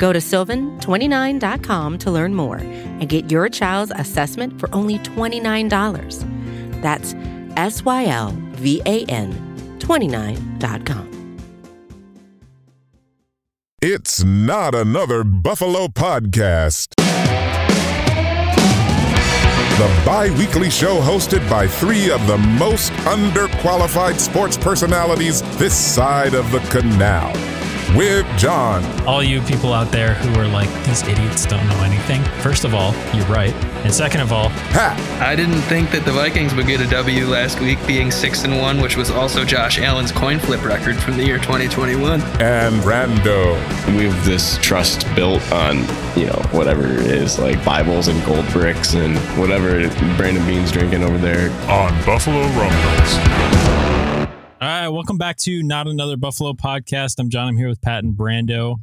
Go to sylvan29.com to learn more and get your child's assessment for only $29. That's S Y L V A N 29.com. It's not another Buffalo podcast. The bi weekly show hosted by three of the most underqualified sports personalities this side of the canal. With John, all you people out there who are like, these idiots don't know anything. First of all, you're right. And second of all, Pat, I didn't think that the Vikings would get a W last week, being six and one, which was also Josh Allen's coin flip record from the year 2021. and Rando. we have this trust built on you know whatever it is like bibles and gold bricks and whatever brandon beane's drinking over there on Buffalo Rumblings. All right, welcome back to Not Another Buffalo podcast. I'm John. I'm here with Pat and Brando.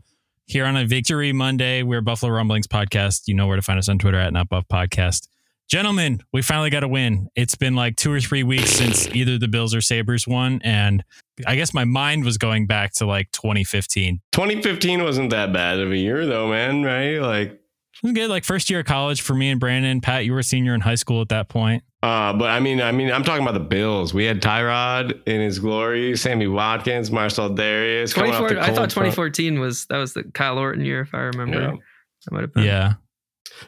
Here on a Victory Monday, we're Buffalo Rumblings podcast. You know where to find us on Twitter at Not Buff Podcast. Gentlemen, we finally got a win. It's been like two or three weeks since either the Bills or Sabres won. And I guess my mind was going back to like 2015. 2015 wasn't that bad of a year though man right like It was good. Like first year of college for me and Brandon. Pat, you were a senior in high school at that point. Uh but i mean i mean i'm talking about the bills we had tyrod in his glory sammy watkins marcell dareus coming off 24, the I thought cold front. 2014 was that was the Kyle Orton year, if I remember. Yeah. That might have been. Yeah.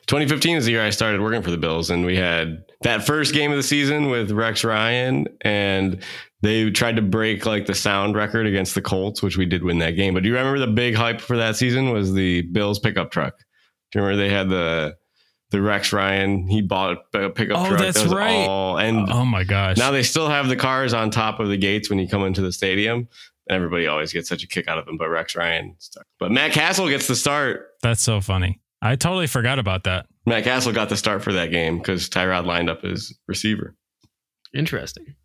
2015 is the year I started working for the Bills, and we had that first game of the season with Rex Ryan, and they tried to break like the sound record against the Colts, which we did win that game. But do you remember the big hype for that season was the Bills pickup truck? Do you remember they had the the Rex Ryan? He bought a pickup Oh, truck. that's that right. All, and Oh my gosh. now they still have the cars on top of the gates when you come into the stadium. And everybody always gets such a kick out of them, but Rex Ryan stuck. But Matt Cassel gets the start. That's so funny. I totally forgot about that. Matt Cassel got the start for that game because Tyrod lined up as receiver. Interesting.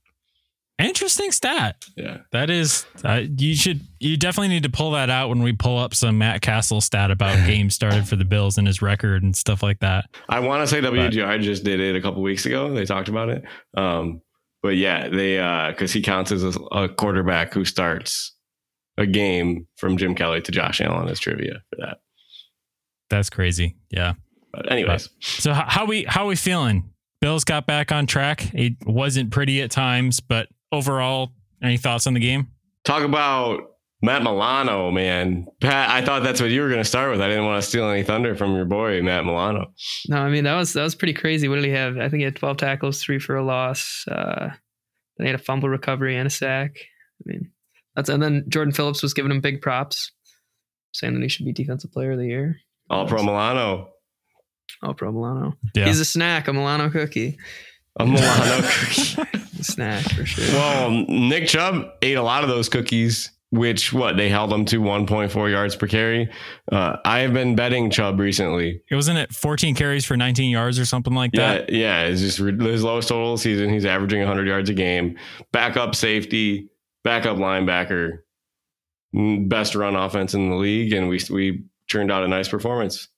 Interesting stat. Yeah. That is, uh, you should, you definitely need to pull that out when we pull up some Matt Cassel stat about games started for the Bills and his record and stuff like that. I want to say WGR just did it a couple weeks ago. They talked about it. Um, but yeah, they, uh, cause he counts as a, a quarterback who starts a game from Jim Kelly to Josh Allen as trivia for that. That's crazy. Yeah. But anyways, So how, how we, how we feeling? Bills got back on track. It wasn't pretty at times, but overall, any thoughts on the game? talk about Matt Milano, man. Pat, I thought that's what you were going to start with. I didn't want to steal any thunder from your boy, Matt Milano. No, I mean that was that was pretty crazy. What did he have? I think he had 12 tackles, three for a loss. Uh, then he had a fumble recovery and a sack. I mean, that's and then Jordan Phillips was giving him big props, saying that he should be defensive player of the year. All pro Milano. Oh, pro Milano. Yeah. He's a snack, a Milano cookie. A Milano cookie. A snack for sure. Well, Nick Chubb ate a lot of those cookies, which what they held him to 1.4 yards per carry. Uh, I have been betting Chubb recently. It wasn't it 14 carries for 19 yards or something like that. yeah, it's just re- his lowest total of the season. He's averaging 100 yards a game. Backup safety, backup linebacker, best run offense in the league, and we we turned out a nice performance.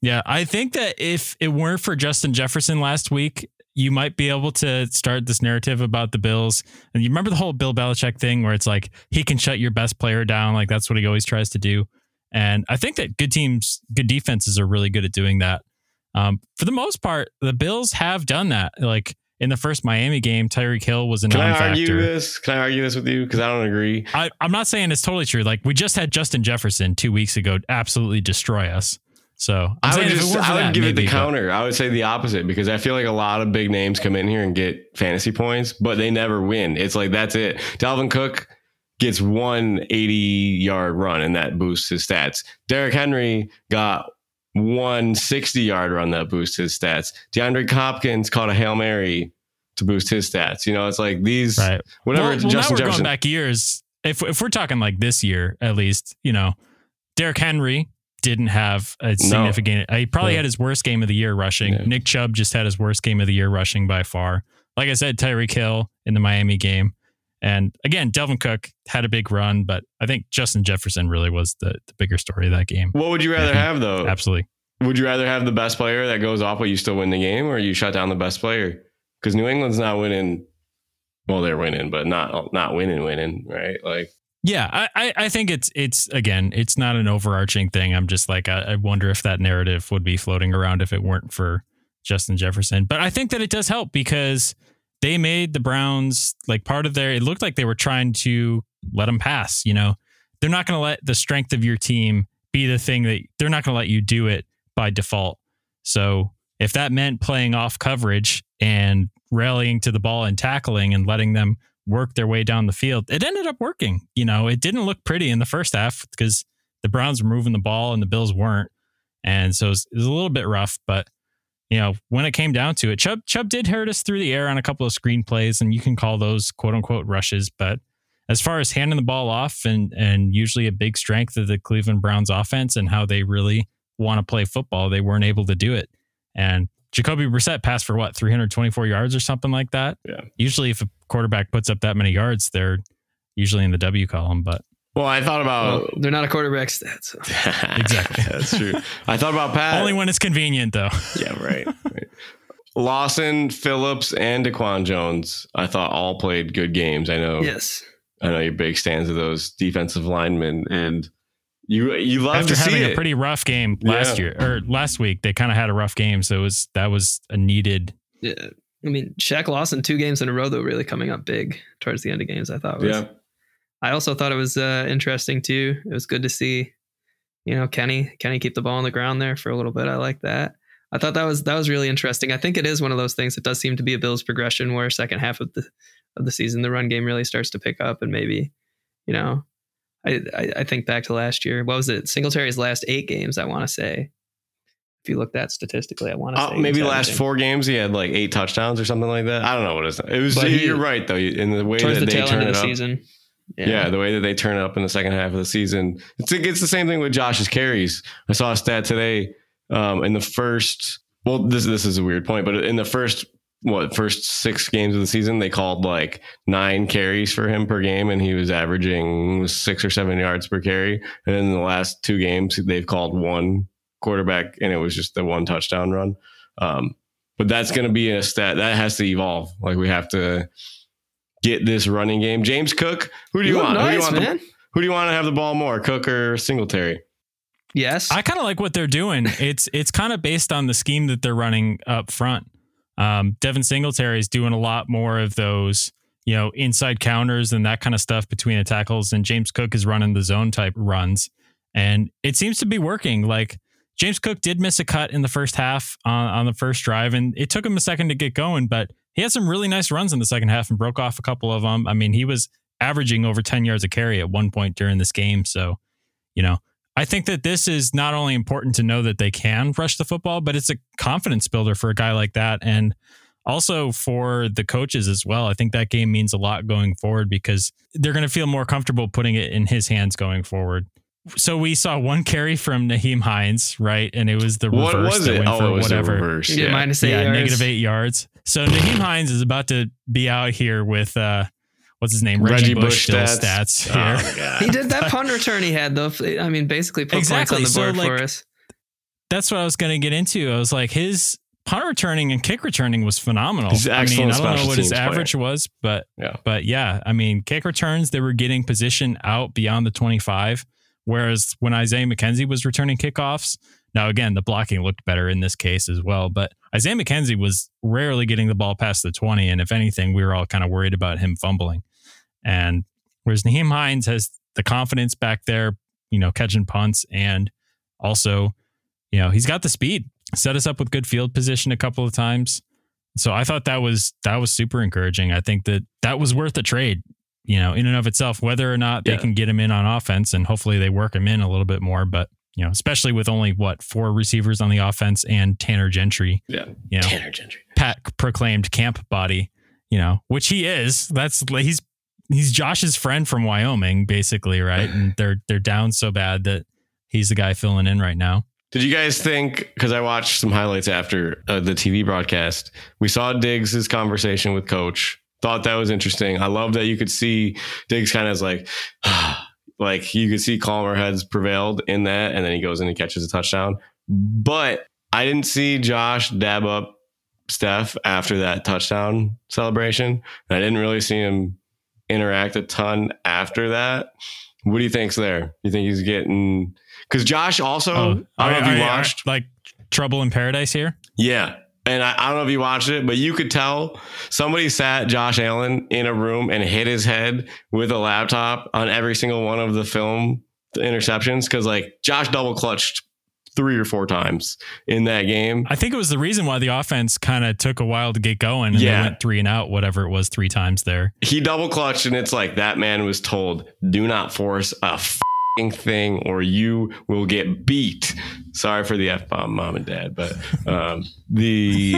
Yeah, I think that if it weren't for Justin Jefferson last week, you might be able to start this narrative about the Bills. And you remember the whole Bill Belichick thing where it's like he can shut your best player down, like that's what he always tries to do. And I think that good teams, good defenses are really good at doing that. Um, for the most part, the Bills have done that. Like in the first Miami game, Tyreek Hill was a Can I argue this? Can I argue this with you? Because I don't agree. I, I'm not saying it's totally true. Like we just had Justin Jefferson two weeks ago absolutely destroy us. So I'm I would saying if it just I would that, give it the but- counter. I would say the opposite because I feel like a lot of big names come in here and get fantasy points, but they never win. It's like that's it. Dalvin Cook gets one 80 yard run and that boosts his stats. Derrick Henry got one 60 yard run that boosts his stats. DeAndre Hopkins caught a Hail Mary to boost his stats. You know, it's like these Right. whatever well, well, Justin now we're Jefferson. going back years. If if we're talking like this year, at least, you know, Derrick Henry didn't have a significant. He probably No. had his worst game of the year rushing. Nick Chubb just had his worst game of the year rushing by far. Like I said, Tyreek Hill in the Miami game, and again, Dalvin Cook had a big run, but I think Justin Jefferson really was the, the bigger story of that game. What would you rather have though? Absolutely. Would you rather have the best player that goes off, but you still win the game, or you shut down the best player? Because New England's not winning. Well, they're winning, but not not winning, winning, right? Like, Yeah, I, I, think it's it's again, it's not an overarching thing. I'm just like I, I wonder if that narrative would be floating around if it weren't for Justin Jefferson. But I think that it does help because they made the Browns like part of their. It looked like they were trying to let them pass. You know, they're not going to let the strength of your team be the thing that they're not going to let you do it by default. So if that meant playing off coverage and rallying to the ball and tackling and letting them work their way down the field. It ended up working. You know, it didn't look pretty in the first half because the Browns were moving the ball and the Bills weren't. And so it was, it was a little bit rough, but you know, when it came down to it, Chubb Chubb did hurt us through the air on a couple of screen plays, and you can call those quote unquote rushes. But as far as handing the ball off and and usually a big strength of the Cleveland Browns offense and how they really want to play football, they weren't able to do it. And Jacoby Brissett passed for what 324 yards or something like that. Yeah. Usually, if a quarterback puts up that many yards, they're usually in the W column. But well, I thought Well, about they're not a quarterback stat. So. Exactly. That's true. I thought about Pat. only when it's convenient, though. yeah, right. right. Lawson, Phillips, and Daquan Jones. I thought all played good games. I know. Yes. I know you're big stands of those defensive linemen, and you you love After to see having it. a pretty rough game last Yeah. year or last week, they kind of had a rough game, so it was that was a needed. Yeah. I mean, Shaq Lawson two games in a row though, really coming up big towards the end of games. I thought was. yeah, I also thought it was uh, interesting too. It was good to see, you know, Kenny Kenny keep the ball on the ground there for a little bit. I like that. I thought that was that was really interesting. I think it is one of those things that does seem to be a Bills progression where second half of the of the season the run game really starts to pick up and maybe, you know, I I, I think back to last year. What was it? Singletary's last eight games. I want to say. If you look that statistically, I want to Uh, say maybe last four games he had like eight touchdowns or something like that. I don't know what it's. It was. He- you're right though. In the way that the they turn it the up. season. Yeah. the way that they turn it up in the second half of the season. It's it's the same thing with Josh's carries. I saw a stat today. Um, in the first, well, this this is a weird point, but in the first what first six games of the season, they called like nine carries for him per game, and he was averaging six or seven yards per carry. And then in the last two games, they've called one quarterback, and it was just the one touchdown run. Um, but that's going to be a stat that has to evolve. Like we have to get this running game. James Cook, who do you, look want? who do you nice, want? the- who do you want to have the ball more, Cook or Singletary? yes. I kind of like what they're doing. It's it's kind of based on the scheme that they're running up front. Um, Devin Singletary is doing a lot more of those, you know, inside counters and that kind of stuff between the tackles, and James Cook is running the zone type runs, and it seems to be working. Like James Cook did miss a cut in the first half on, on the first drive, and it took him a second to get going, but he had some really nice runs in the second half and broke off a couple of them. I mean, he was averaging over 10 yards a carry at one point during this game. So, you know, I think that this is not only important to know that they can rush the football, but it's a confidence builder for a guy like that. And also for the coaches as well. I think that game means a lot going forward because they're going to feel more comfortable putting it in his hands going forward. So we saw one carry from Nyheim Hines, right? And it was the reverse What was that it? went Oh, for it was whatever. the reverse. yeah, Yeah. minus eight yeah, yards. negative eight yards. So Nyheim Hines is about to be out here with uh what's his name? Reggie Reggie, Bush, Bush stats. stats, Oh, here. my God. He did that punt return he had though. I mean, basically put Exactly. points on the board like, for us. That's what I was going to get into. I was like, his punt returning and kick returning was phenomenal. He's I mean, excellent I don't know what his teams player. average was, but Yeah. but yeah, I mean, kick returns they were getting position out beyond the twenty five, whereas when Isaiah McKenzie was returning kickoffs. Now again, the blocking looked better in this case as well, but Isaiah McKenzie was rarely getting the ball past the twenty, and if anything, we were all kind of worried about him fumbling. And whereas Nyheim Hines has the confidence back there, you know, catching punts and also, you know, he's got the speed. Set us up with good field position a couple of times. So I thought that was that was super encouraging. I think that that was worth a trade, you know, in and of itself, whether or not they Yeah. can get him in on offense and hopefully they work him in a little bit more, but you know, especially with only what four receivers on the offense and Tanner Gentry, Yeah. you know, Tanner Gentry. Pat proclaimed camp body, you know, which he is. That's he's he's Josh's friend from Wyoming, basically, right? And they're they're down so bad that he's the guy filling in right now. Did you guys think? Because I watched some highlights after uh, the TV broadcast. We saw Diggs' conversation with Coach. Thought that was interesting. I love that you could see Diggs kind of like, like you could see calmer heads prevailed in that, and then he goes in and catches a touchdown. But I didn't see Josh dab up Steph after that touchdown celebration. I didn't really see him interact a ton after that. What do you think's there? You think he's getting because Josh also Oh, I don't know if you oh, are- watched. like Trouble in Paradise here. Yeah. And I, I don't know if you watched it, but you could tell somebody sat Josh Allen in a room and hit his head with a laptop on every single one of the film interceptions because like Josh double clutched three or four times in that game. I think it was the reason why the offense kind of took a while to get going and Yeah. they went three and out, whatever it was, three times there. He double clutched, and it's like that man was told, "Do not force a fing thing, or you will get beat." Sorry for the f bomb, mom and dad, but um, the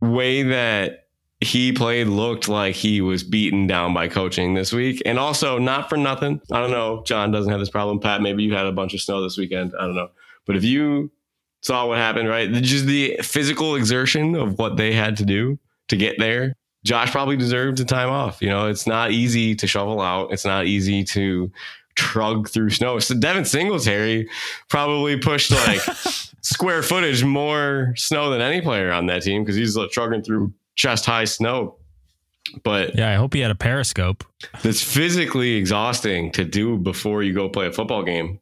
way that he played looked like he was beaten down by coaching this week, and also not for nothing. I don't know. John doesn't have this problem. Pat, maybe you had a bunch of snow this weekend. I don't know, but if you saw what happened, right? Just the physical exertion of what they had to do to get there. Josh probably deserved a time off. You know, it's not easy to shovel out. It's not easy to trug through snow. So Devin Singletary probably pushed like square footage more snow than any player on that team because he's like, trugging through chest high snow. But Yeah, I hope he had a periscope. That's physically exhausting to do before you go play a football game.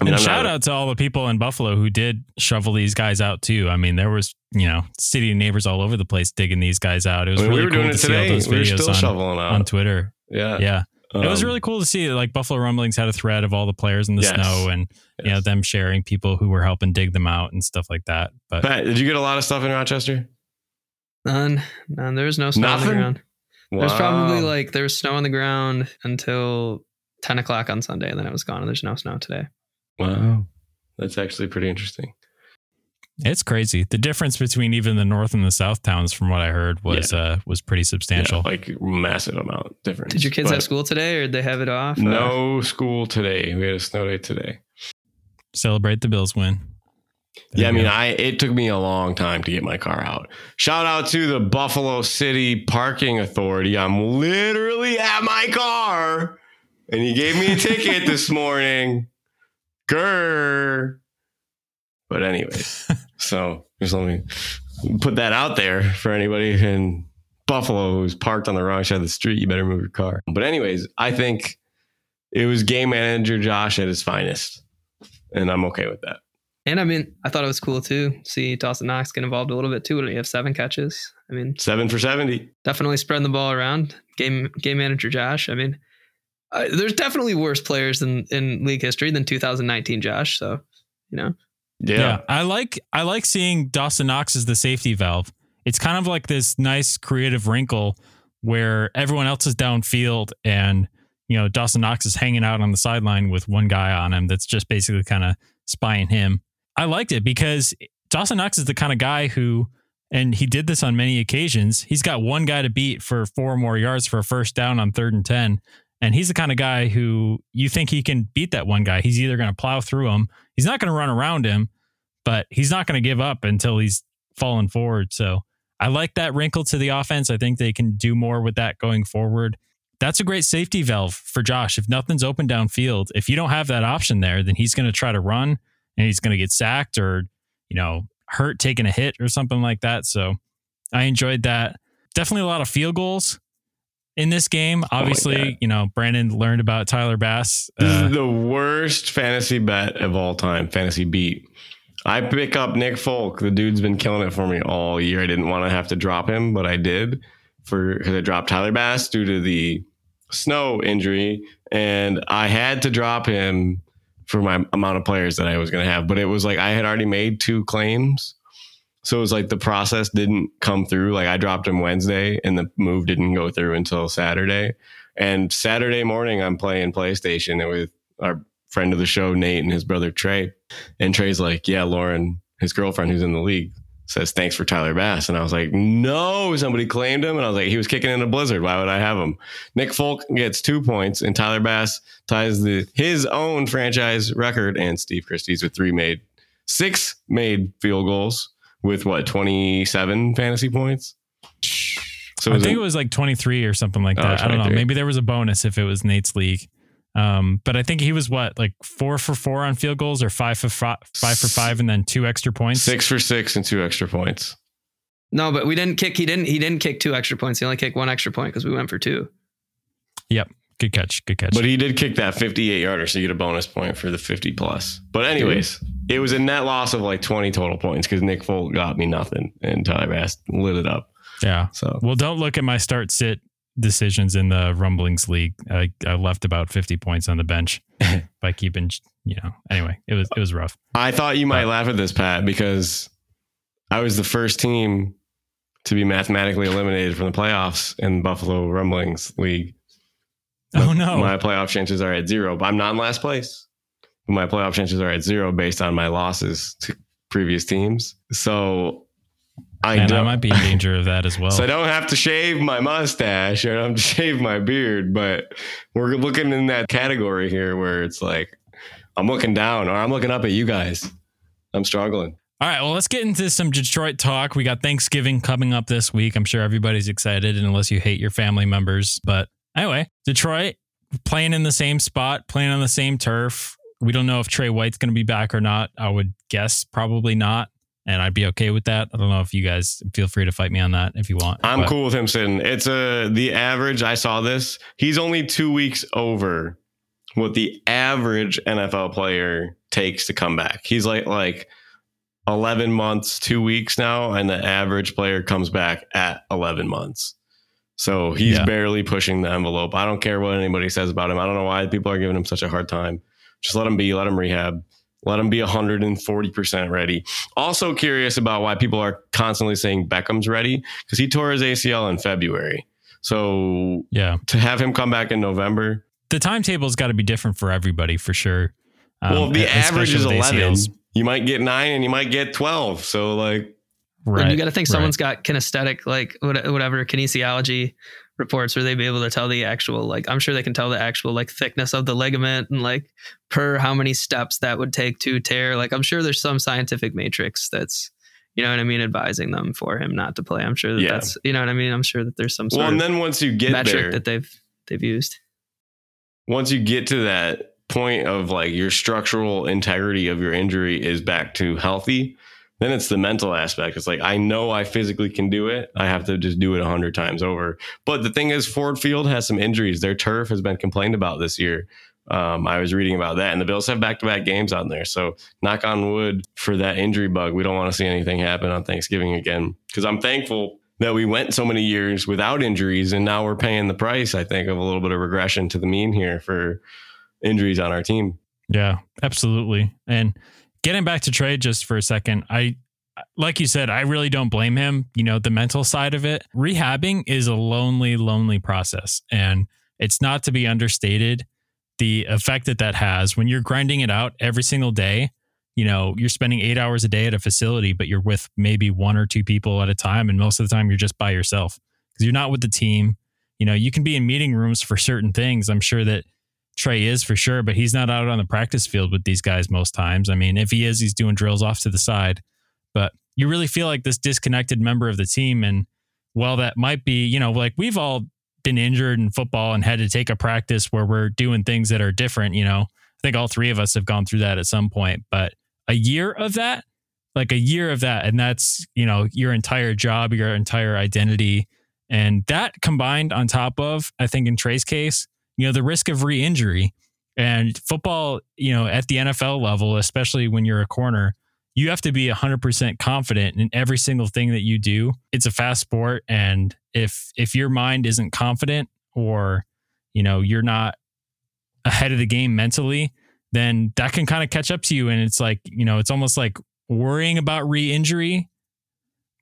I And shout not- out to all the people in Buffalo who did shovel these guys out too. I mean, there was, you know, city neighbors all over the place digging these guys out. It was I mean, really we were cool doing to it see all today. those We were videos still on, shoveling out. on Twitter. yeah. Yeah. it was Um, really cool to see like Buffalo Rumblings had a thread of all the players in the Yes. snow and you know them sharing people who were helping dig them out and stuff like that. But Pat, did you get a lot of stuff in Rochester? None, none. There was no snow on the ground. There's probably like there was snow on the ground until ten o'clock on Sunday, and then it was gone. And there's no snow today. Wow. That's actually pretty interesting. it's crazy. The difference between even the north and the south towns from what I heard was uh was pretty substantial. Yeah, like massive amount difference. Did your kids But have school today, or did they have it off? Uh, No school today. We had a snow day today. Celebrate the Bills win. There yeah, I mean, go. I it took me a long time to get my car out. Shout out to the Buffalo City Parking Authority. I'm literally at my car, and he gave me a ticket this morning. Grr. But anyways, so just let me put that out there for anybody in Buffalo who's parked on the wrong side of the street. You better move your car. But anyways, I think it was game manager Josh at his finest, and I'm okay with that. And I mean, I thought it was cool too. See Dawson Knox get involved a little bit too. When you have seven catches, I mean, Seven for seventy. definitely spreading the ball around. Game game manager Josh. I mean, uh, there's definitely worse players in in league history than 2019 Josh. So, you know, Yeah. I like I like seeing Dawson Knox as the safety valve. It's kind of like this nice creative wrinkle where everyone else is downfield and you know Dawson Knox is hanging out on the sideline with one guy on him that's just basically kind of spying him. I liked it because Dawson Knox is the kind of guy who and he did this on many occasions. He's got one guy to beat for four more yards for a first down on third and 10. And he's the kind of guy who you think he can beat that one guy. He's either going to plow through him, he's not going to run around him, but he's not going to give up until he's fallen forward. So I like that wrinkle to the offense. I think they can do more with that going forward. That's a great safety valve for Josh. If nothing's open downfield, if you don't have that option there, then he's going to try to run and he's going to get sacked or, you know, hurt taking a hit or something like that. So I enjoyed that. Definitely a lot of field goals in this game. Obviously, God. you know, Brandon learned about Tyler Bass. This Uh, is the worst fantasy bet of all time, fantasy beat. I pick up Nick Folk. The dude's been killing it for me all year. I didn't want to have to drop him, but I did for because I dropped Tyler Bass due to the snow injury, and I had to drop him for my amount of players that I was going to have. But it was like I had already made two claims. So it was like the process didn't come through. Like I dropped him Wednesday and the move didn't go through until Saturday. And Saturday morning, I'm playing PlayStation with our friend of the show, Nate, and his brother Trey. And Trey's like, "Yeah, Lauren, his girlfriend who's in the league, says thanks for Tyler Bass. And I was like, no, somebody claimed him. And I was like, he was kicking in a blizzard. Why would I have him? Nick Folk gets two points and Tyler Bass ties the his own franchise record and Steve Christie's with three made six made field goals with what 27 fantasy points. So I think it was like 23 or something like Oh, that. I don't know. Maybe there was a bonus if it was Nate's league. Um, but I think he was what, like four for four on field goals or five for five, five for five and then two extra points. six for six and two extra points. No, but we didn't kick. He didn't. He didn't kick two extra points. He only kicked one extra point because we went for two. Yep. Good catch. Good catch. But he did kick that 58 yarder, so you get a bonus point for the 50 plus. But anyways, it was a net loss of like 20 total points because Nick Folk got me nothing and Tyler Bass lit it up. yeah. So Well, don't look at my start sit decisions in the Rumblings League. I, I left about 50 points on the bench by keeping, you know, anyway, it was, it was rough. I thought you might laugh at this, Pat, because I was the first team to be mathematically eliminated from the playoffs in Buffalo Rumblings League. Oh, no. My playoff chances are at zero, but I'm not in last place. My playoff chances are at zero based on my losses to previous teams. So I I might be in danger of that as well. So I don't have to shave my mustache or I don't have to shave my beard, but we're looking in that category here where it's like I'm looking down or I'm looking up at you guys. I'm struggling. All right, well, let's get into some Detroit talk. We got Thanksgiving coming up this week. I'm sure everybody's excited, unless you hate your family members. But anyway, Detroit playing in the same spot, playing on the same turf. We don't know if Tre White's going to be back or not. I would guess probably not, and I'd be okay with that. I don't know if you guys feel free to fight me on that if you want. I'm But- cool with him sitting. It's a the average. I saw this. He's only two weeks over what the average NFL player takes to come back. He's like like 11 months, two weeks now, and the average player comes back at 11 months. So he's Yeah. barely pushing the envelope. I don't care what anybody says about him. I don't know why people are giving him such a hard time. Just let him be. Let him rehab. Let him be 140% ready. Also curious about why people are constantly saying Beckham's ready because he tore his ACL in February. So Yeah, to have him come back in November, the timetable's got to be different for everybody for sure. Um, well, the average is 11. ACLs. You might get nine and you might get 12. So, like, Right. And you got to think right. someone's got kinesthetic, like whatever kinesiology reports, where they'd be able to tell the actual, like I'm sure they can tell the actual like thickness of the ligament and like per how many steps that would take to tear. Like I'm sure there's some scientific matrix that's, you know what I mean, advising them for him not to play. I'm sure that Yeah. that's, you know what I mean. I'm sure that there's some sort well, and then once you get metric there, that they've they've used. once you get to that point of like your structural integrity of your injury is back to healthy, then it's the mental aspect. It's like, I know I physically can do it. I have to just do it a hundred times over. But the thing is, Ford Field has some injuries. Their turf has been complained about this year. Um, I was reading about that, and the Bills have back to back games on there. So, knock on wood for that injury bug. We don't want to see anything happen on Thanksgiving again because I'm thankful that we went so many years without injuries, and now we're paying the price. I think of a little bit of regression to the mean here for injuries on our team. Yeah, absolutely. And getting back to trade just for a second, I like you said, I really don't blame him. You know, the mental side of it. Rehabbing is a lonely, lonely process. And it's not to be understated the effect that that has when you're grinding it out every single day. You know, you're spending eight hours a day at a facility, but you're with maybe one or two people at a time. And most of the time, you're just by yourself because you're not with the team. You know, you can be in meeting rooms for certain things. I'm sure that Tre is for sure, but he's not out on the practice field with these guys most times. I mean, if he is, he's doing drills off to the side. But you really feel like this disconnected member of the team. And while that might be, you know, like we've all been injured in football and had to take a practice where we're doing things that are different, you know, I think all three of us have gone through that at some point. But a year of that, like a year of that, and that's, you know, your entire job, your entire identity. And that combined on top of, I think in Tre's case, you know, the risk of re injury and football, you know, at the NFL level, especially when you're a corner, you have to be 100% confident in every single thing that you do. It's a fast sport and if if your mind isn't confident or you know, you're not ahead of the game mentally, then that can kind of catch up to you and it's like, you know, it's almost like worrying about re-injury.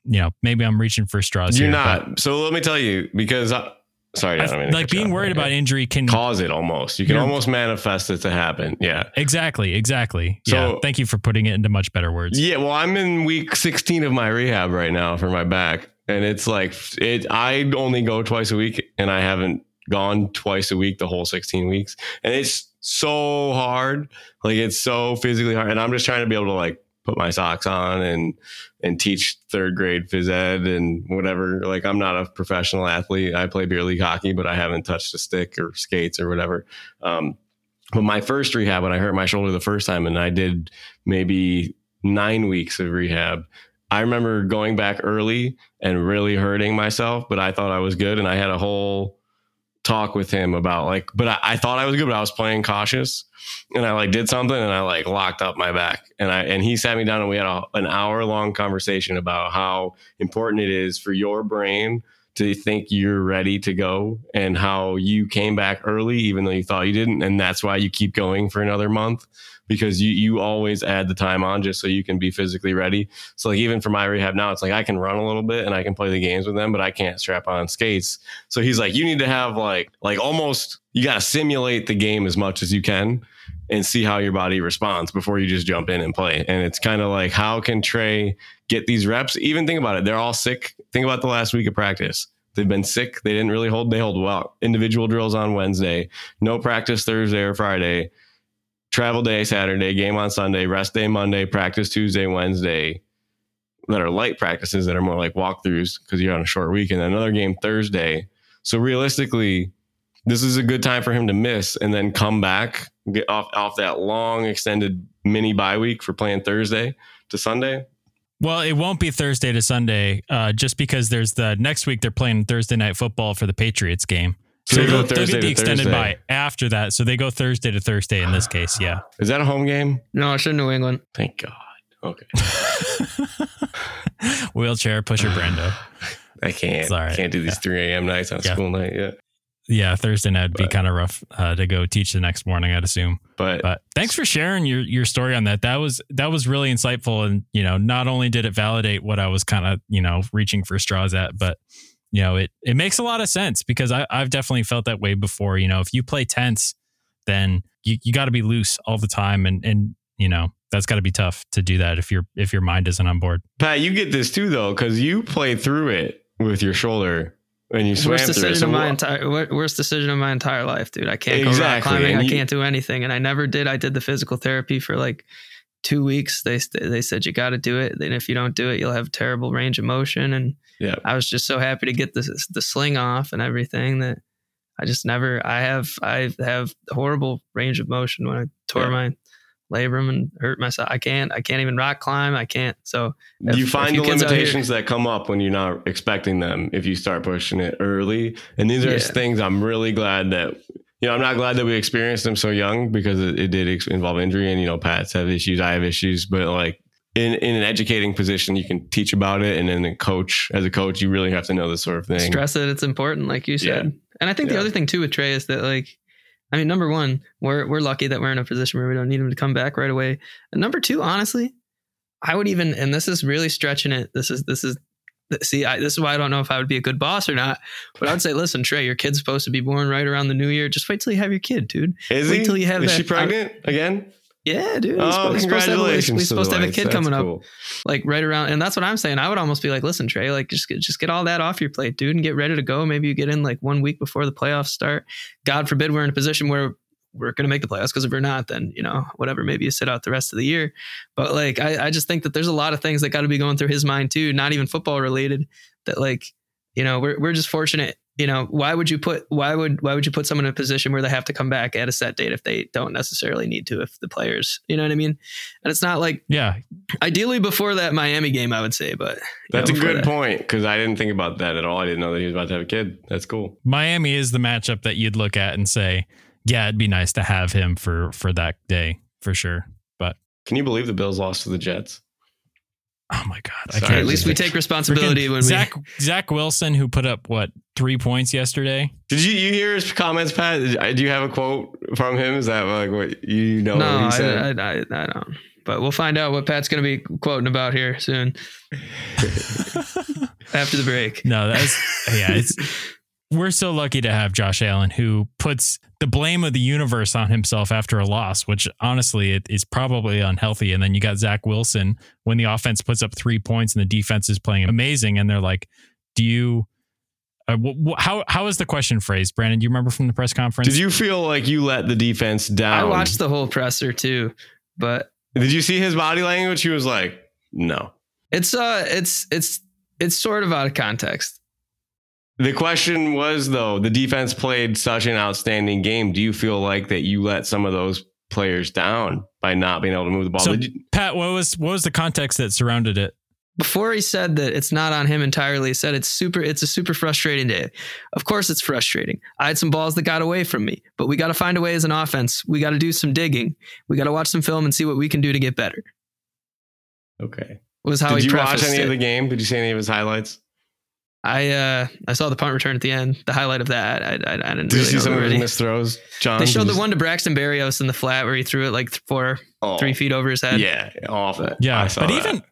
You know, maybe I'm reaching for straws You're here, but- not. So let me tell you, because I, Sorry, I I- don't mean to like being worried about injury can cause it almost. You can almost manifest it to happen. Yeah. exactly, exactly. So- yeah, thank you for putting it into much better words. Yeah, well, I'm in week 16 of my rehab right now for my back, and it's like it. I only go twice a week, and I haven't gone twice a week the whole 16 weeks, and it's so hard. Like it's so physically hard, and I'm just trying to be able to like put my socks on and and teach third grade phys ed and whatever. Like I'm not a professional athlete. I play beer league hockey, but I haven't touched a stick or skates or whatever. Um, but my first rehab, when I hurt my shoulder the first time, and I did maybe nine weeks of rehab. I remember going back early and really hurting myself, but I thought I was good. And I had a whole talk with him about like, but I, I thought I was good, but I was playing cautious and I like did something and I like locked up my back. And I, and he sat me down and we had a, an hour long conversation about how important it is for your brain to think you're ready to go and how you came back early, even though you thought you didn't. And that's why you keep going for another month because you you always add the time on just so you can be physically ready. So like even for my rehab now, it's like I can run a little bit and I can play the games with them, but I can't strap on skates. So he's like, you need to have like like almost you got to simulate the game as much as you can and see how your body responds before you just jump in and play. And it's kind of like how can Tre get these reps? Even think about it, they're all sick. Think about the last week of practice. They've been sick. They didn't really hold. They hold well. Individual drills on Wednesday. No practice Thursday or Friday travel day Saturday, game on Sunday, rest day Monday, practice Tuesday, Wednesday that are light practices that are more like walkthroughs because you're on a short week, and then another game Thursday. So realistically, this is a good time for him to miss and then come back, get off off that long extended mini bye week for playing Thursday to Sunday. Well, it won't be Thursday to Sunday, uh, just because there's the next week they're playing Thursday night football for the Patriots game. So So they they'll, they'll Thursday get the extended Thursday. bye after that. So they go Thursday to Thursday in this case. Yeah. Is that a home game? No, it's in New England. Thank God. Okay. Wheelchair pusher Brando. I can't. It's all right. Can't do these Yeah. 3 a.m. nights on Yeah. school night. Yeah. Yeah, Thursday night would be kind of rough uh, to go teach the next morning, I'd assume. But, But thanks for sharing your your story on that. That was that was really insightful, and you know, not only did it validate what I was kind of you know reaching for straws at, but you know, it it makes a lot of sense because I I've definitely felt that way before. You know, if you play tense, then you you got to be loose all the time, and and you know that's got to be tough to do that if your if your mind isn't on board. Pat, you get this too though, because you played through it with your shoulder and you swam Worst through decision So of my entire worst decision of my entire life, dude. I can't go rock climbing. and I can't do anything, and I never did. I did the physical therapy for like two weeks. They they said you got to do it. Then if you don't do it, you'll have terrible range of motion. And Yeah. I was just so happy to get the the sling off and everything that I just never. I have I have horrible range of motion when I tore Yeah. my labrum and hurt myself. I can't. I can't even rock climb. I can't. So if- you find the out here- limitations that come up when you're not expecting them if you start pushing it early. And these are Yeah. things I'm really glad that, you know, I'm not glad that we experienced them so young because it, it did ex- involve injury and, you know, Pat's have issues, I have issues, but like, in, in an educating position, you can teach about it, and then a coach, as a coach, you really have to know this sort of thing. stress it it's important like you said and i think the other thing too with trey is that like i mean number one we're we're lucky that we're in a position where we don't need him to come back right away and number two honestly i would even and this is really stretching it this is this is see I, this is why i don't know if i would be a good boss or not but i would say listen tre your kid's supposed to be born right around the new year just wait till you have your kid dude Is Wait he? till you have Is that- she pregnant again? Yeah dude Oh, supposed- he's to have a- congratulations! to supposed to have a kid That's coming up like right around and that's what i'm saying i would almost be like listen tre like just get, just get all that off your plate dude and get ready to go. Maybe you get in like one week before the playoffs start. God forbid we're in a position where we're going to make the playoffs because if we're not then you know whatever maybe you sit out the rest of the year. But like i, I just think that there's a lot of things that got to be going through his mind too not even football related that like you know we're, we're just fortunate you know why would you put why would why would you put someone in a position where they have to come back at a set date if they don't necessarily need to if the players you know what i mean and it's not like Yeah, Ideally before that Miami game, I would say, but That's know, a good that. point because I didn't think about that at all. I didn't know that he was about to have a kid. That's cool. Miami is the matchup that you'd look at and say, yeah, it'd be nice to have him for for that day for sure. But Can you believe the Bills lost to the Jets? Oh my god, I Sorry, can't. At least we take responsibility Freaking when Zach Zach Wilson, who put up what three points yesterday. Did you you hear his comments, Pat? Uh, do you have a quote from him? Is that like what you know? No, what he I, said? I, I, I don't. But we'll find out what Pat's going to be quoting about here soon after the break. No, that's yeah. It's we're so lucky to have Josh Allen who puts the blame of the universe on himself after a loss, which honestly it is probably unhealthy. And then you got Zach Wilson when the offense puts up three points and the defense is playing amazing, and they're like, "Do you?" Uh, wh- wh- how how is the question phrased, Brandon? Do you remember from the press conference? Did you feel like you let the defense down? I watched the whole presser too, but Did you see his body language? He was like, "No." it's uh it's it's it's sort of out of context. The question was though, the defense played such an outstanding game. Do you feel like that you let some of those players down by not being able to move the ball? So, you- Pat, what was what was the context that surrounded it? Before he said that it's not on him entirely, he said it's super it's a super frustrating day. Of course it's frustrating. I had some balls that got away from me, but we got to find a way as an offense. We got to do some digging. We got to watch some film and see what we can do to get better. okay. Was how Did he you watch any it. of the game? Did you see any of his highlights? I uh I saw the punt return at the end. The highlight of that, I I, I didn't Did you see know some of his missed throws, John? They showed Did the one to Braxton Berrios in the flat where he threw it like th- four, Oh, three feet over his head. Yeah, awful. Yeah, I saw but that. even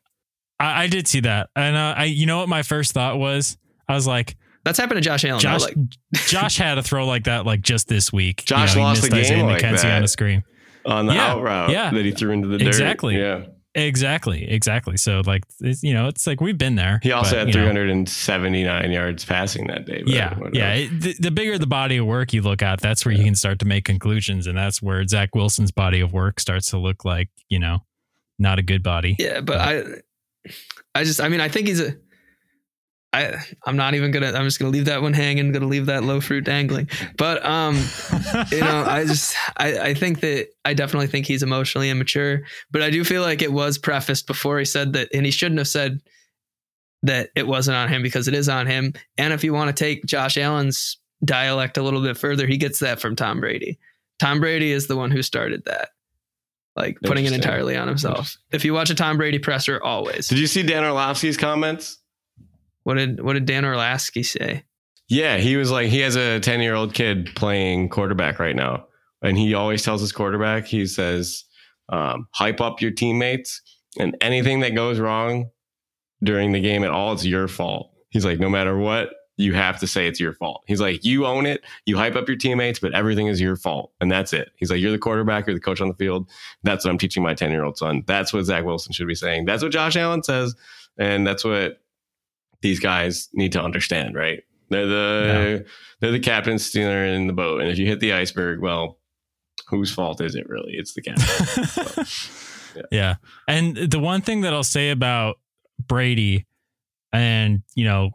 I, I did see that, and uh, I you know what my first thought was? I was like, That's happened to Josh Allen. Josh, like, Josh had a throw like that like just this week. Josh he lost missed the game Isaiah like McKenzie that. on a screen. on the Yeah, out route yeah. that he threw into the dirt. Exactly. Yeah. Exactly, exactly. So like it's, you know, it's like we've been there. He also but, had you know, 379 yards passing that day. Yeah, whatever. yeah. It, the, the bigger the body of work you look at, that's where you can start to make conclusions, and that's where Zach Wilson's body of work starts to look like you know, not a good body. yeah, but I, I just, I mean, I think he's a. I, I'm not even gonna. I'm just gonna leave that one hanging. Gonna leave that low fruit dangling. But um, you know, I just, I, I think that I definitely think he's emotionally immature. But I do feel like it was prefaced before he said that, and he shouldn't have said that it wasn't on him because it is on him. And if you want to take Josh Allen's dialect a little bit further, he gets that from Tom Brady. Tom Brady is the one who started that, like putting it entirely on himself. If you watch a Tom Brady presser, always. Did you see Dan Orlovsky's comments? What did what did Dan Orlovsky say? Yeah, he was like, he has a 10 year old kid playing quarterback right now. And he always tells his quarterback, he says, um, hype up your teammates. And anything that goes wrong during the game at all, it's your fault. He's like, no matter what, you have to say it's your fault. He's like, you own it. You hype up your teammates, but everything is your fault. And that's it. He's like, you're the quarterback, you're the coach on the field. That's what I'm teaching my 10 year old son. That's what Zach Wilson should be saying. That's what Josh Allen says. And that's what these guys need to understand, right? They're the they're the captain stealer in the boat. And if you hit the iceberg, well, whose fault is it really? It's the captain. yeah. And the one thing that I'll say about Brady, and you know,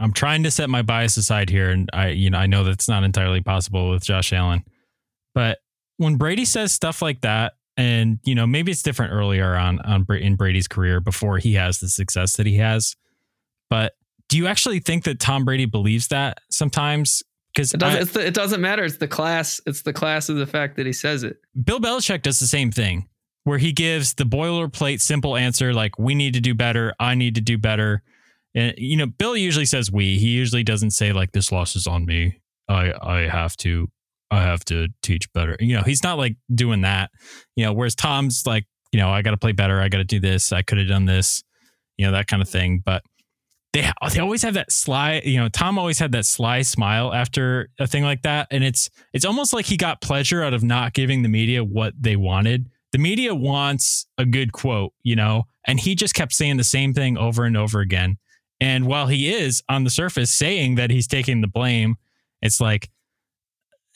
I'm trying to set my bias aside here, and I, you know, I know that's not entirely possible with Josh Allen, but when Brady says stuff like that, and you know, maybe it's different earlier on on in Brady's career before he has the success that he has, but do you actually think that Tom Brady believes that sometimes? Because It doesn't. the, it doesn't matter. It's the class. It's the class of the fact that he says it. Bill Belichick does the same thing where he gives the boilerplate simple answer like we need to do better, I need to do better. And you know, Bill usually says we. He usually doesn't say like this loss is on me. I I have to I have to teach better. You know, he's not like doing that. You know, whereas Tom's like, you know, I got to play better, I got to do this, I could have done this, you know, that kind of thing, but they they always have that sly, you know, Tom always had that sly smile after a thing like that and it's it's almost like he got pleasure out of not giving the media what they wanted. The media wants a good quote, you know, and he just kept saying the same thing over and over again. And while he is on the surface saying that he's taking the blame, it's like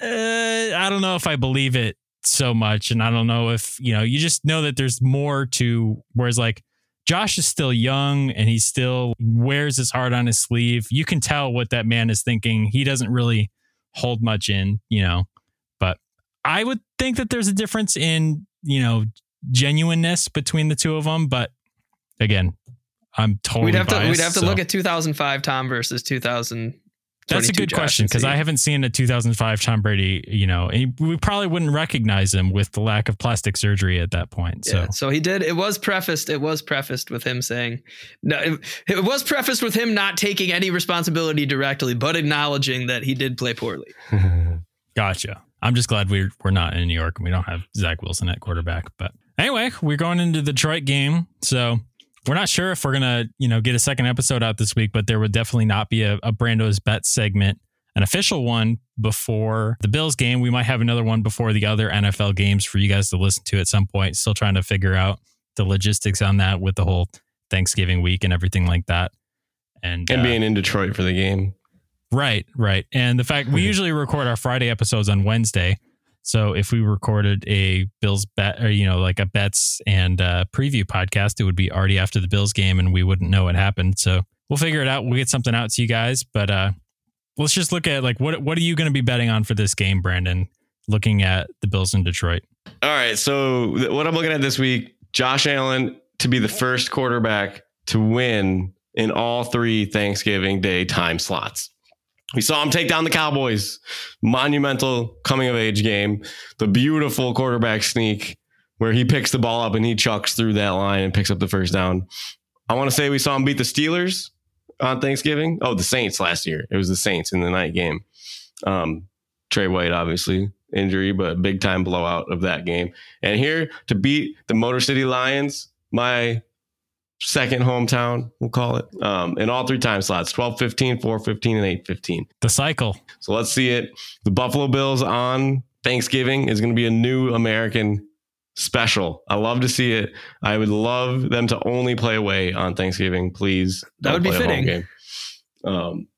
uh, I don't know if I believe it so much and I don't know if, you know, you just know that there's more to whereas like Josh is still young and he still wears his heart on his sleeve. You can tell what that man is thinking. He doesn't really hold much in, you know. But I would think that there's a difference in, you know, genuineness between the two of them. But again, I'm totally we'd have to. We'd have to so- look at 2005 Tom versus 2000. That's a good question because I haven't seen a 2005 Tom Brady. You know, and we probably wouldn't recognize him with the lack of plastic surgery at that point. So Yeah, so he did. It was prefaced. It was prefaced with him saying, "No." It, it was prefaced with him not taking any responsibility directly, but acknowledging that he did play poorly. Gotcha. I'm just glad we're we're not in New York and we don't have Zach Wilson at quarterback. But anyway, we're going into the Detroit game, so we're not sure if we're gonna you know get a second episode out this week. But there would definitely not be a, a Brando's bet segment an official one before the Bills game. We might have another one before the other NFL games for you guys to listen to at some point. Still trying to figure out the logistics on that with the whole Thanksgiving week and everything like that. And, And uh, being in Detroit for the game. Right, right. And the fact we usually record our Friday episodes on Wednesday. So if we recorded a Bills bet or, you know, like a bets and uh, preview podcast, it would be already after the Bills game and we wouldn't know what happened. So we'll figure it out. We'll get something out to you guys. But uh, let's just look at like what what are you going to be betting on for this game, Brandon? Looking at the Bills in Detroit. All right. So what I'm looking at this week, Josh Allen to be the first quarterback to win in all three Thanksgiving Day time slots. We saw him take down the Cowboys. Monumental coming of age game. The beautiful quarterback sneak where he picks the ball up and he chucks through that line and picks up the first down. I want to say we saw him beat the Steelers on Thanksgiving. Oh, the Saints last year. It was the Saints in the night game. Um, Tre White, obviously, injury, but big time blowout of that game. And here to beat the Motor City Lions, my second hometown, we'll call it, um, in all three time slots 12 15, 4 15, and 8 15. The cycle. So let's see it. The Buffalo Bills on Thanksgiving is going to be a new American special. I love to see it. I would love them to only play away on Thanksgiving, please. That would be play a home fitting. Um,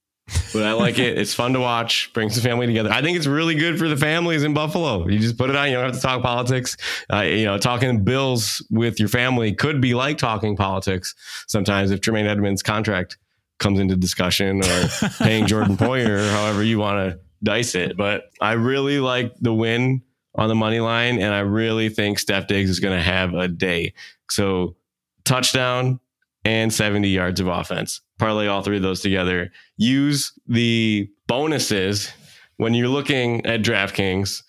but I like it. It's fun to watch. Brings the family together. I think it's really good for the families in Buffalo. You just put it on. You don't have to talk politics. Uh, you know, talking bills with your family could be like talking politics sometimes if Tremaine Edmunds' contract comes into discussion or paying Jordan Poyer or however you want to dice it. But I really like the win on the money line, and I really think Stef Diggs is going to have a day. So touchdown and 70 yards of offense. Parlay all three of those together. Use the bonuses when you're looking at DraftKings.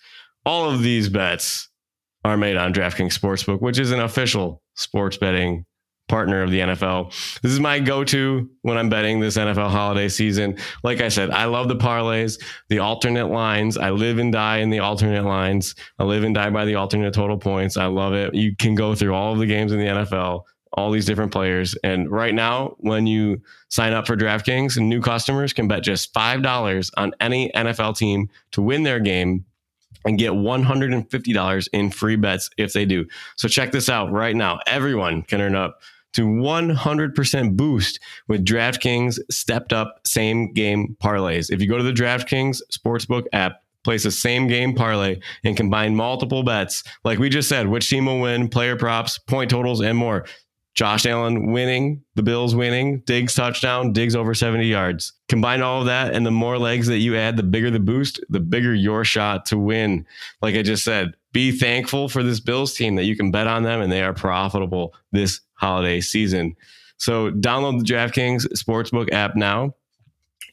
All of these bets are made on DraftKings Sportsbook, which is an official sports betting partner of the NFL. This is my go-to when I'm betting this NFL holiday season. Like I said, I love the parlays, the alternate lines. I live and die in the alternate lines. I live and die by the alternate total points. I love it. You can go through all of the games in the NFL, all these different players. And right now, when you sign up for DraftKings, new customers can bet just $5 on any NFL team to win their game and get $150 in free bets if they do. So check this out right now. Everyone can earn up to 100% boost with DraftKings stepped up same game parlays. If you go to the DraftKings Sportsbook app, place a same game parlay and combine multiple bets, like we just said, which team will win, player props, point totals, and more. Josh Allen winning, the Bills winning, Diggs touchdown, Diggs over 70 yards. Combine all of that, and the more legs that you add, the bigger the boost, the bigger your shot to win. Like I just said, be thankful for this Bills team that you can bet on them and they are profitable this holiday season. So download the DraftKings Sportsbook app now.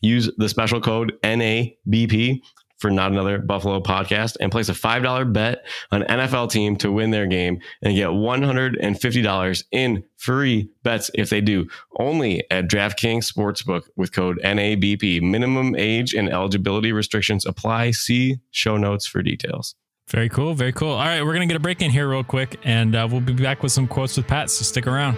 Use the special code NABP for not another Buffalo podcast and place a $5 bet on NFL team to win their game and get $150 in free bets if they do. Only at DraftKings Sportsbook with code NABP. Minimum age and eligibility restrictions apply. See show notes for details. Very cool. Very cool. All right, we're gonna get a break in here real quick, and uh, we'll be back with some quotes with Pat. So stick around.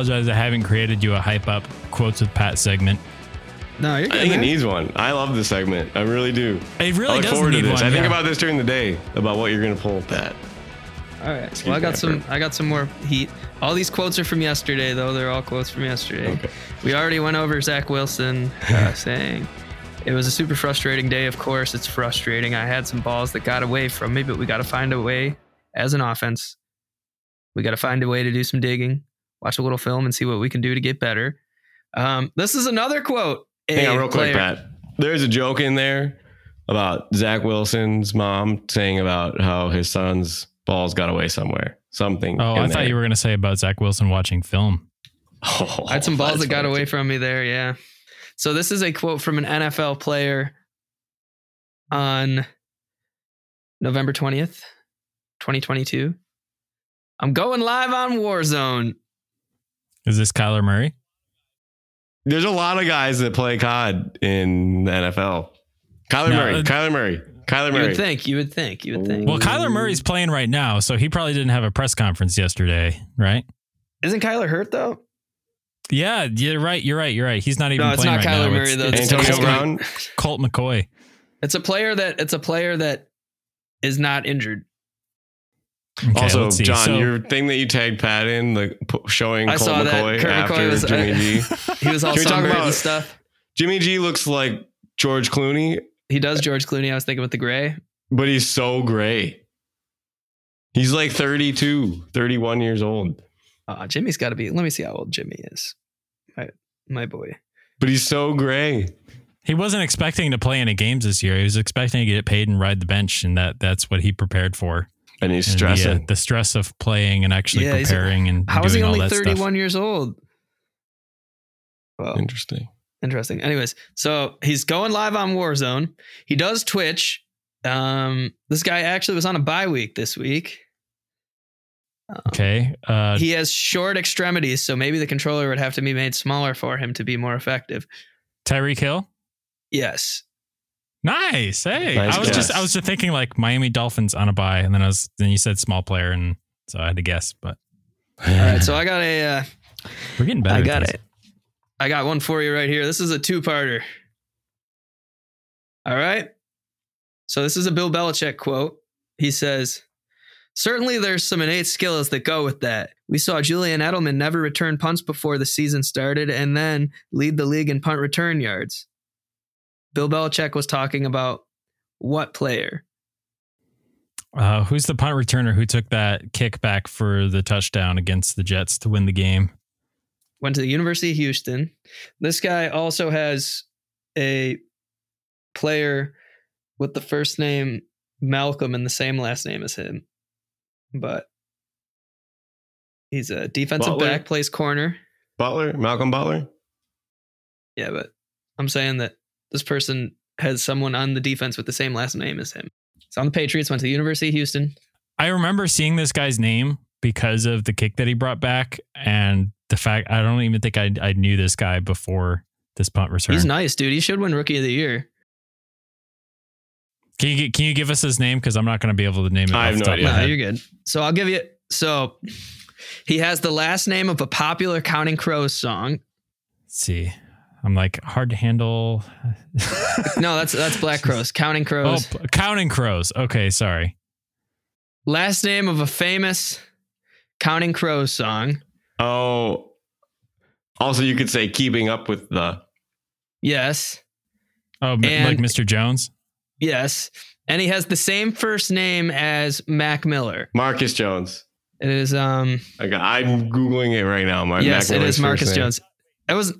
Apologize I haven't created you a hype up quotes with Pat segment. No, you're I good. think it needs one. I love the segment. I really do. It I look does forward need to this. one. I think yeah. about this during the day about what you're gonna pull, Pat. All right. Well, I got some. I got some more heat. All these quotes are from yesterday, though. They're all quotes from yesterday. Okay. We already went over Zach Wilson uh, saying it was a super frustrating day. Of course, it's frustrating. I had some balls that got away from me, but we got to find a way as an offense. We got to find a way to do some digging, watch a little film, and see what we can do to get better. Um, this is another quote. Hang on, real quick, Pat. There's a joke in there about Zach Wilson's mom saying about how his son's balls got away somewhere. Something. Oh, in I thought there. you were going to say about Zach Wilson watching film. Oh, I had some balls that got away from me there. Yeah. So this is a quote from an NFL player on November 20th, 2022. I'm going live on Warzone. Is this Kyler Murray? There's a lot of guys that play COD in the NFL. Kyler No, Murray. uh, Kyler Murray. Kyler You Murray. would think, you would think, you would think. Well, Kyler Murray's playing right now, so he probably didn't have a press conference yesterday, right? Isn't Kyler hurt though? Yeah, you're right. You're right. You're right. He's not even No, it's playing not right Kyler now. Murray, It's- though. it's It's Antonio Brown. Colt McCoy. It's a player that it's a player that is not injured. Okay, also. John, So- your thing that you tagged Pat in, like p- showing I Colt saw that. McCoy Kurt after McCoy was Jimmy G. He was all Can sunburned about- and stuff. Jimmy G looks like George Clooney, He does George Clooney. I was thinking with the gray. but he's so gray. He's like 32, 31 years old, Uh, Jimmy's got to be. Let me see how old Jimmy is. My my boy. but he's so gray. he wasn't expecting to play any games this year. He was expecting to get paid and ride the bench, and that that's what he prepared for. And he's And the, uh, the stress of playing and actually Yeah, preparing and How is doing he all only that stuff. 31 years old? Well, Interesting. interesting. Anyways, so he's going live on Warzone. He does Twitch. Um, this guy actually was on a bye week this week. Um, Okay. Uh, He has short extremities, so maybe the controller would have to be made smaller for him to be more effective. Tyreek Hill. Yes. Nice. Hey, Nice I was just. I was just thinking like Miami Dolphins on a bye, and then I was then you said small player, and so I had to guess. But All right. So I got a. Uh, we're getting better. I got it. I got one for you right here. This is a two-parter. All right. So this is a Bill Belichick quote. He says, "Certainly, there's some innate skills that go with that. We saw Julian Edelman never return punts before the season started, and then lead the league in punt return yards." Bill Belichick was talking about what player? Uh, who's the punt returner who took that kick back for the touchdown against the Jets to win the game? went to the University of Houston. This guy also has a player with the first name Malcolm and the same last name as him. But he's a defensive Butler? back, plays corner. Butler, Malcolm Butler. Yeah, but I'm saying that this person has someone on the defense with the same last name as him. It's on the Patriots, went to the University of Houston. I remember seeing this guy's name because of the kick that he brought back, and the fact I don't even think I I knew this guy before this punt return. He's nice, dude. He should win rookie of the year. Can you can you give us his name? Because I'm not going to be able to name it. I have no top of my idea. No, you're good. So I'll give you. So he has the last name of a popular Counting Crows song. Let's see. I'm like hard to handle. No, that's that's Black Crowes. Counting oh, Crows. Oh, Counting Crows. Okay, sorry. Last name of a famous Counting Crows song. Oh, also you could say keeping up with the. Yes. Oh, m- And- like Mr. Jones. Yes. And he has the same first name as Mac Miller. Marcus Jones. It is um I got, I'm googling it right now. Mark, yes, Mac it Miller's is Marcus. Jones. It was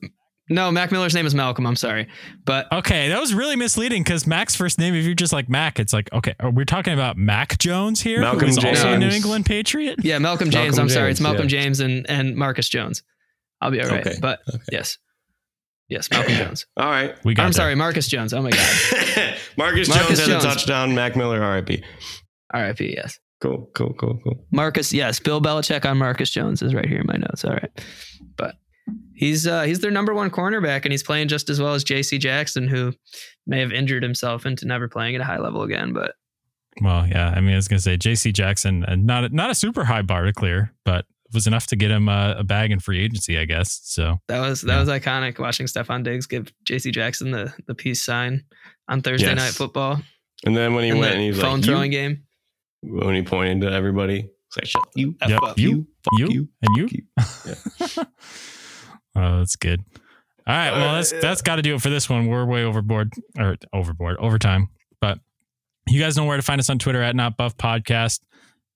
no, Mac Miller's name is Malcolm. I'm sorry. But Okay, that was really misleading because Mac's first name, if you're just like Mac, it's like, okay, are we talking about Mac Jones here? Malcolm who is also a New England Patriot? yeah, Malcolm James. Malcolm I'm sorry. It's Malcolm yeah. James and, and Marcus Jones. I'll be all right. Okay, But okay. yes. Yes, Malcolm Jones. All right. We got I'm there. sorry, Marcus Jones. Oh my God. Marcus, Marcus Jones had a touchdown. Mac Miller, RIP. RIP, yes. Cool, cool, cool, cool. Marcus, yes. Bill Belichick on Marcus Jones is right here in my notes. All right. But he's uh he's their number one cornerback and he's playing just as well as JC Jackson, who may have injured himself into never playing at a high level again. But Well, yeah. I mean, I was gonna say J.C. Jackson, uh, not not a super high bar to clear, but it was enough to get him uh, a bag in free agency, I guess. So that was that Yeah. was iconic watching Stefon Diggs give JC Jackson the the peace sign on Thursday Yes. night football. And then when he in went the and he was phone like, throwing you, game. when he pointed to everybody, it's like, shut you, F Yep, up. you, fuck you, you. and you. you. oh, that's good. All right, well, that's that's got to do it for this one. We're way overboard or overboard overtime, but you guys know where to find us on Twitter at Not Buff Podcast.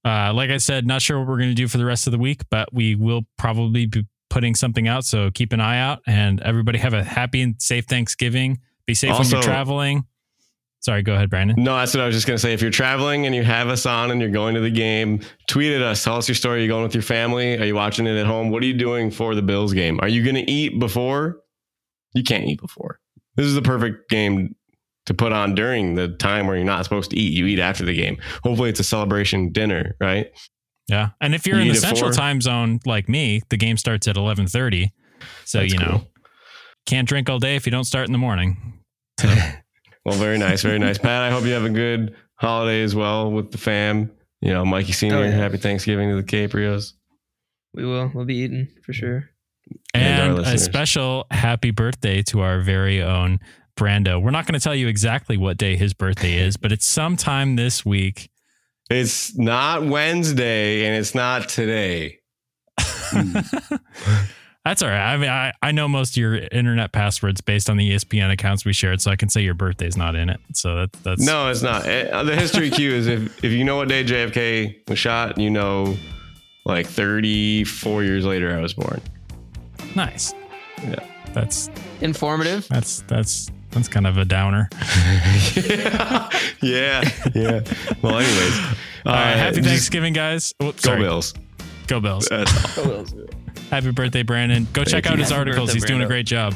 Uh, like I said, not sure what we're going to do for the rest of the week, but we will probably be putting something out. So keep an eye out, and everybody have a happy and safe Thanksgiving. Be safe when you're traveling. Sorry, go ahead, Brandon. No, that's what I was just gonna say. If you're traveling and you have us on and you're going to the game, tweet at us. Tell us your story. Are you going with your family? Are you watching it at home? What are you doing for the Bills game? Are you gonna eat before? You can't eat before. This is the perfect game to put on during the time where you're not supposed to eat. You eat after the game. Hopefully, it's a celebration dinner, right? Yeah, and if you're You in the Central four? Time Zone like me, the game starts at eleven thirty. So That's you know, cool. can't drink all day if you don't start in the morning. Well, very nice, very nice, Pat. I hope you have a good holiday as well with the fam. You know, Mikey Senior. Oh, yeah. Happy Thanksgiving to the Caprios. We will. We'll be eating for sure. And And a special happy birthday to our very own Brando. We're not going to tell you exactly what day his birthday is, but it's sometime this week. It's not Wednesday and it's not today. That's all right. I mean, I, I know most of your internet passwords based on the ESPN accounts we shared, so I can say your birthday's not in it. So that, that's No, it's not. Eh, The history cue is if, if you know what day JFK was shot, you know, like 34 years later, I was born. nice. Yeah. That's Informative. that's that's that's kind of a downer. yeah. Yeah. Well, anyways. All right, uh, happy Thanksgiving, guys. Oh, Go sorry. Bills. Go Bills. That's all. Happy birthday, Brandon. Go Thank check out his articles. Birthday, He's doing a great job.